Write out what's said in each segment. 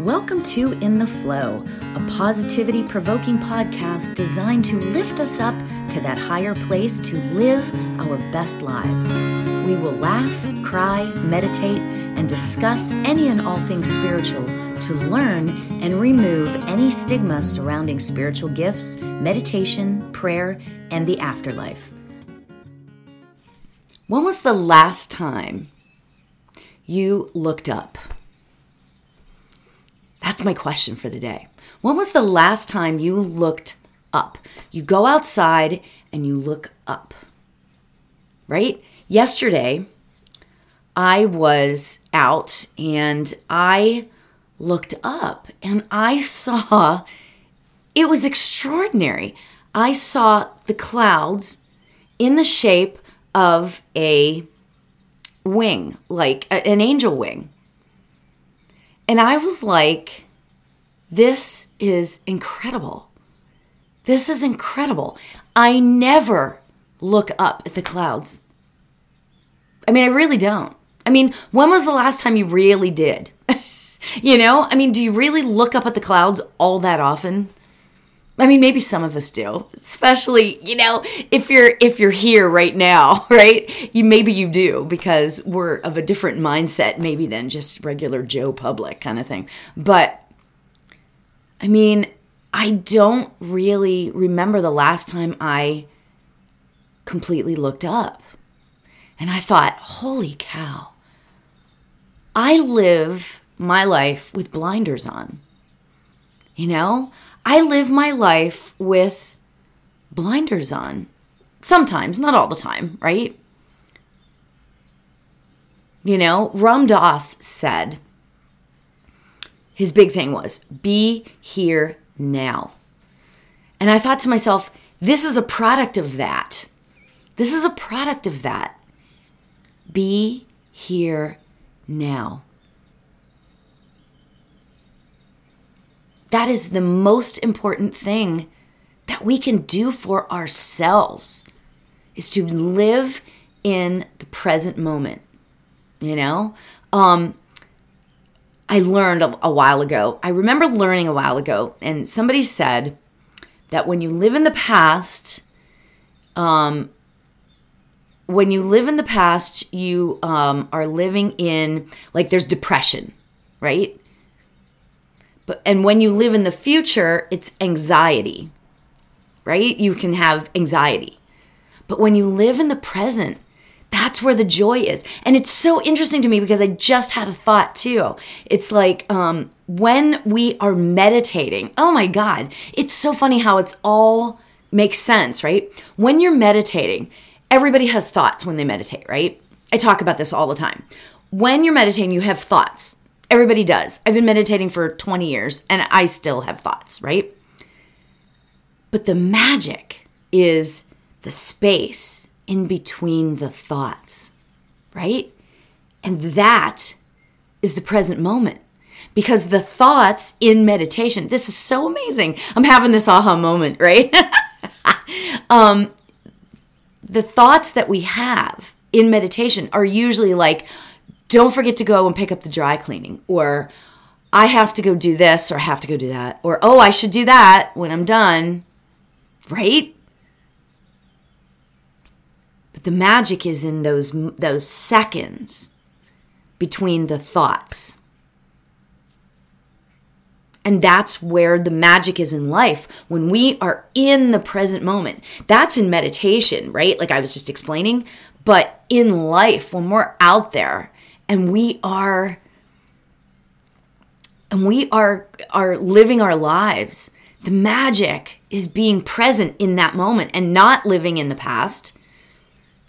Welcome to In the Flow, a positivity provoking podcast designed to lift us up to that higher place to live our best lives. We will laugh, cry, meditate, and discuss any and all things spiritual to learn and remove any stigma surrounding spiritual gifts, meditation, prayer, and the afterlife. When was the last time you looked up? That's my question for the day. When was the last time you looked up? You go outside and you look up, right? Yesterday, I was out and I looked up and I saw it was extraordinary. I saw the clouds in the shape of a wing, like an angel wing. And I was like, this is incredible. This is incredible. I never look up at the clouds. I mean, I really don't. I mean, when was the last time you really did? you know, I mean, do you really look up at the clouds all that often? I mean, maybe some of us do, especially you know if you're if you're here right now, right? You maybe you do because we're of a different mindset maybe than just regular Joe public kind of thing. But I mean, I don't really remember the last time I completely looked up, and I thought, holy cow! I live my life with blinders on. You know, I live my life with blinders on. Sometimes, not all the time, right? You know, Ram Dass said his big thing was be here now. And I thought to myself, this is a product of that. This is a product of that. Be here now. That is the most important thing that we can do for ourselves is to live in the present moment. You know? Um I learned a, a while ago. I remember learning a while ago and somebody said that when you live in the past um when you live in the past, you um, are living in like there's depression, right? But and when you live in the future, it's anxiety. Right? You can have anxiety. But when you live in the present, that's where the joy is. And it's so interesting to me because I just had a thought too. It's like um, when we are meditating, oh my God, it's so funny how it's all makes sense, right? When you're meditating, everybody has thoughts when they meditate, right? I talk about this all the time. When you're meditating, you have thoughts. Everybody does. I've been meditating for 20 years and I still have thoughts, right? But the magic is the space in between the thoughts, right? And that is the present moment. Because the thoughts in meditation, this is so amazing. I'm having this aha moment, right? um, the thoughts that we have in meditation are usually like, don't forget to go and pick up the dry cleaning or I have to go do this or I have to go do that or oh I should do that when I'm done right but the magic is in those those seconds between the thoughts and that's where the magic is in life when we are in the present moment. That's in meditation, right? Like I was just explaining. But in life, when we're out there and we are and we are are living our lives. The magic is being present in that moment and not living in the past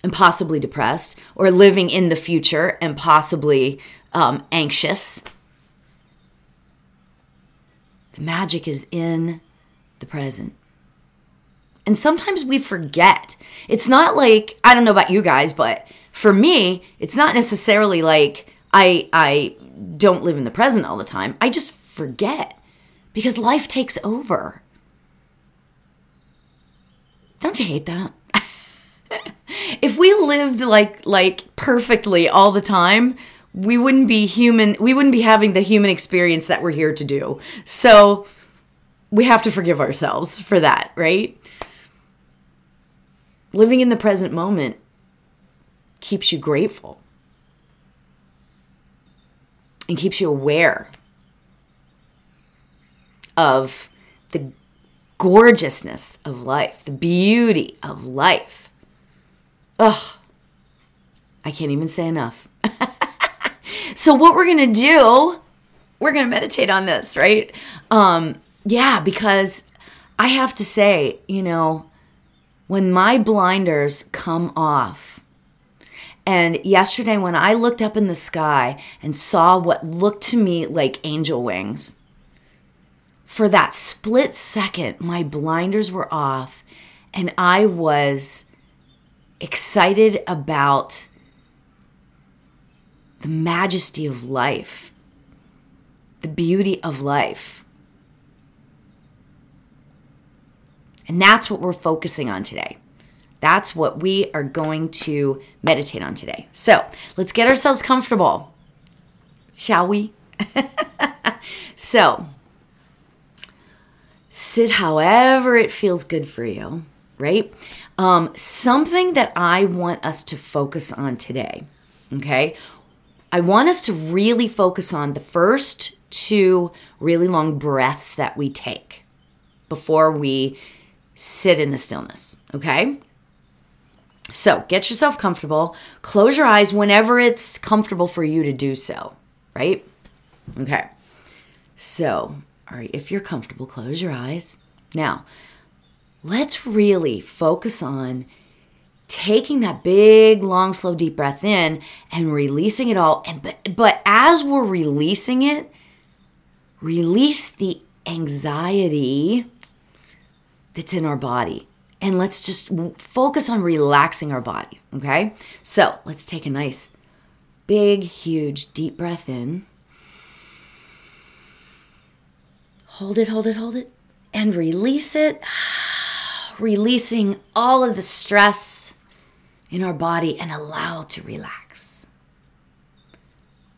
and possibly depressed or living in the future and possibly um, anxious. The magic is in the present. And sometimes we forget. It's not like i don't know about you guys but for me, it's not necessarily like I I don't live in the present all the time. I just forget because life takes over. Don't you hate that? if we lived like like perfectly all the time, we wouldn't be human, we wouldn't be having the human experience that we're here to do. So we have to forgive ourselves for that, right? Living in the present moment keeps you grateful and keeps you aware of the gorgeousness of life, the beauty of life. Ugh, I can't even say enough. so, what we're gonna do, we're gonna meditate on this, right? Um, yeah, because I have to say, you know, when my blinders come off, and yesterday when I looked up in the sky and saw what looked to me like angel wings, for that split second, my blinders were off and I was excited about the majesty of life, the beauty of life. And that's what we're focusing on today. That's what we are going to meditate on today. So let's get ourselves comfortable, shall we? so, sit however it feels good for you, right? Um, something that I want us to focus on today, okay? I want us to really focus on the first two really long breaths that we take before we sit in the stillness, okay? So get yourself comfortable. Close your eyes whenever it's comfortable for you to do so, right? Okay. So, all right, if you're comfortable, close your eyes. Now, let's really focus on taking that big, long, slow, deep breath in and releasing it all. And but, but as we're releasing it, release the anxiety that's in our body. And let's just focus on relaxing our body, okay? So let's take a nice, big, huge, deep breath in. Hold it, hold it, hold it, and release it. Releasing all of the stress in our body and allow to relax.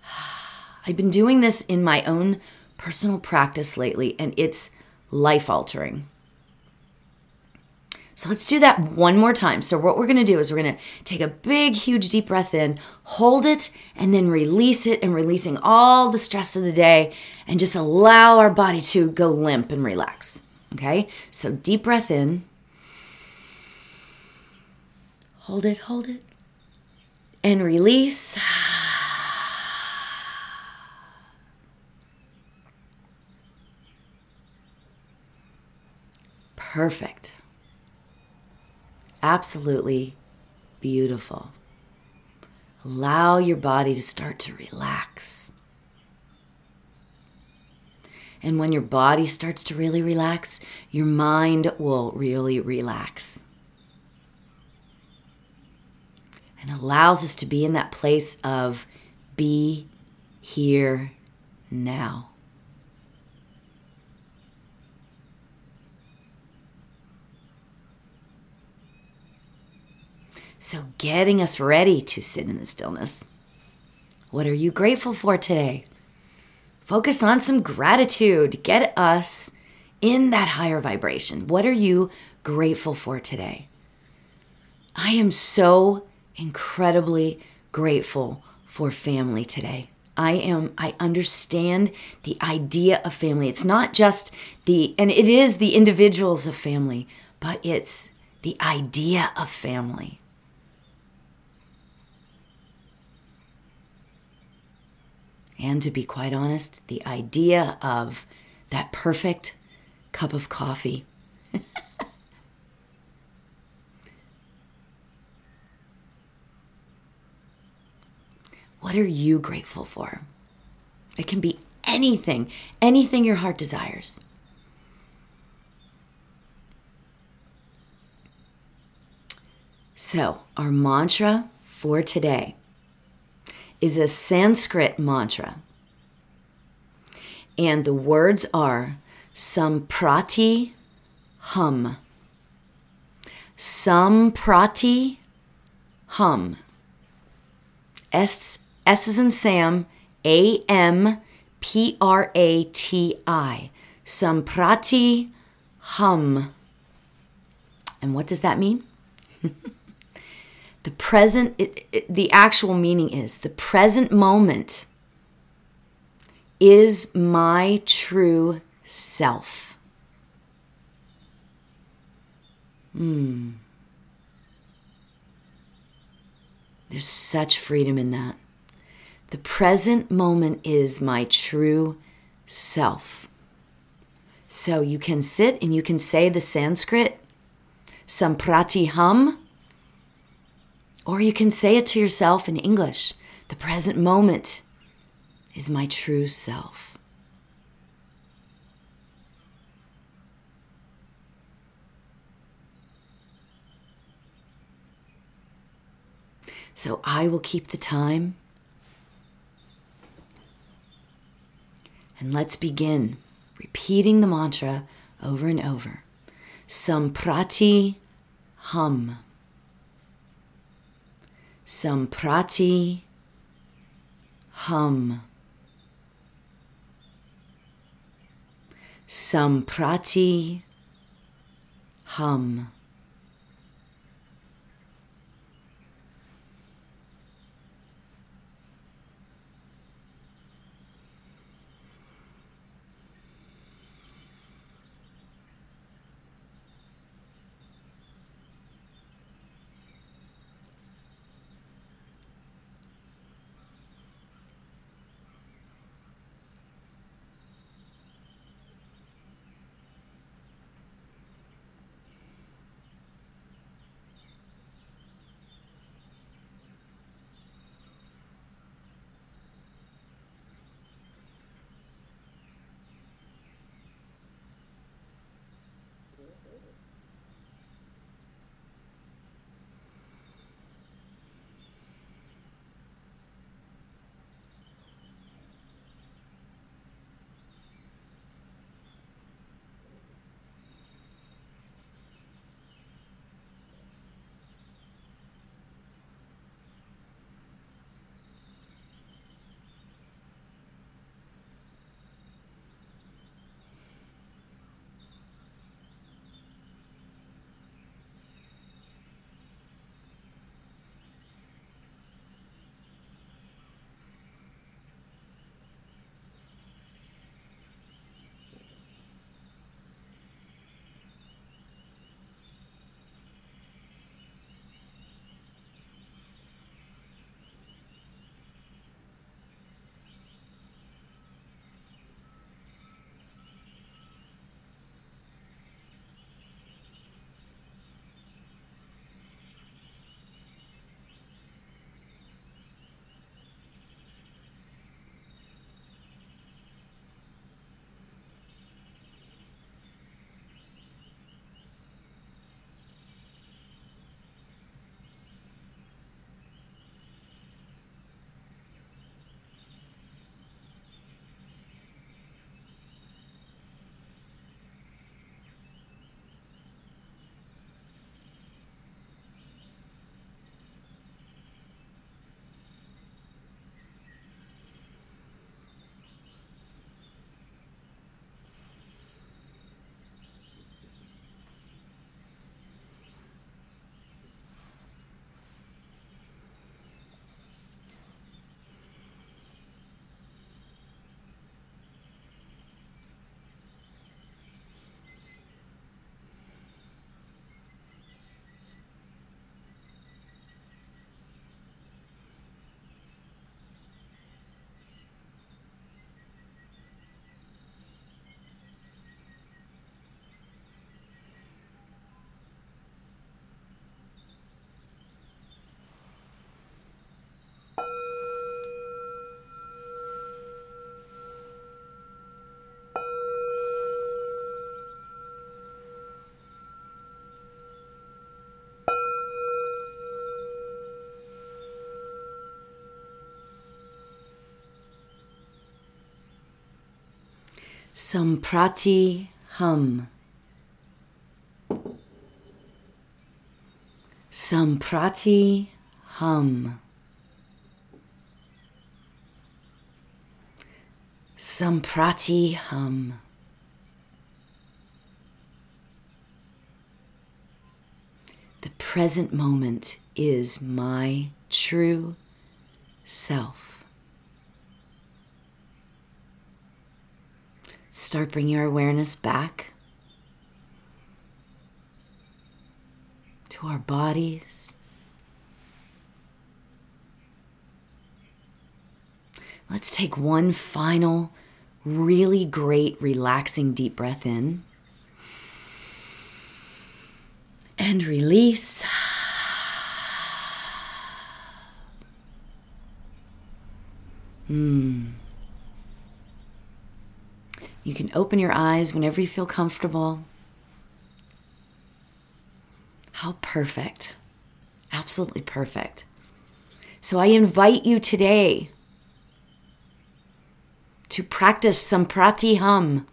I've been doing this in my own personal practice lately, and it's life altering. So let's do that one more time. So, what we're gonna do is we're gonna take a big, huge, deep breath in, hold it, and then release it, and releasing all the stress of the day, and just allow our body to go limp and relax. Okay? So, deep breath in, hold it, hold it, and release. Perfect absolutely beautiful. Allow your body to start to relax. And when your body starts to really relax, your mind will really relax. And allows us to be in that place of be here now. So, getting us ready to sit in the stillness. What are you grateful for today? Focus on some gratitude. Get us in that higher vibration. What are you grateful for today? I am so incredibly grateful for family today. I am I understand the idea of family. It's not just the and it is the individuals of family, but it's the idea of family. And to be quite honest, the idea of that perfect cup of coffee. what are you grateful for? It can be anything, anything your heart desires. So, our mantra for today is a Sanskrit mantra. And the words are Samprati Hum. Samprati Hum. S S is in Sam, A M P R A T I. Samprati hum. And what does that mean? the present, it, it, the actual meaning is the present moment is my true self. Hmm. There's such freedom in that. The present moment is my true self. So you can sit and you can say the Sanskrit, samprati hum, or you can say it to yourself in English. The present moment is my true self. So I will keep the time. And let's begin repeating the mantra over and over. Samprati hum. Samprati hum. Samprati hum. Samprati hum. Samprati hum. Samprati hum. The present moment is my true self. Start bringing your awareness back to our bodies. Let's take one final, really great, relaxing deep breath in and release. Hmm. You can open your eyes whenever you feel comfortable. How perfect. Absolutely perfect. So I invite you today to practice Samprati Hum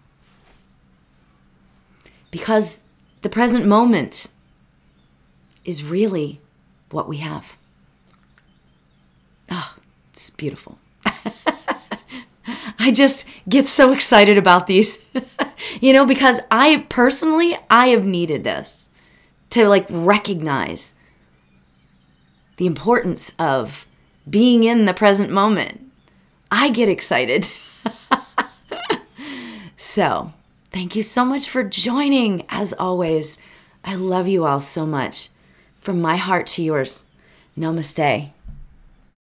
because the present moment is really what we have. Ah, oh, it's beautiful. I just get so excited about these, you know, because I personally, I have needed this to like recognize the importance of being in the present moment. I get excited. so, thank you so much for joining. As always, I love you all so much. From my heart to yours, namaste.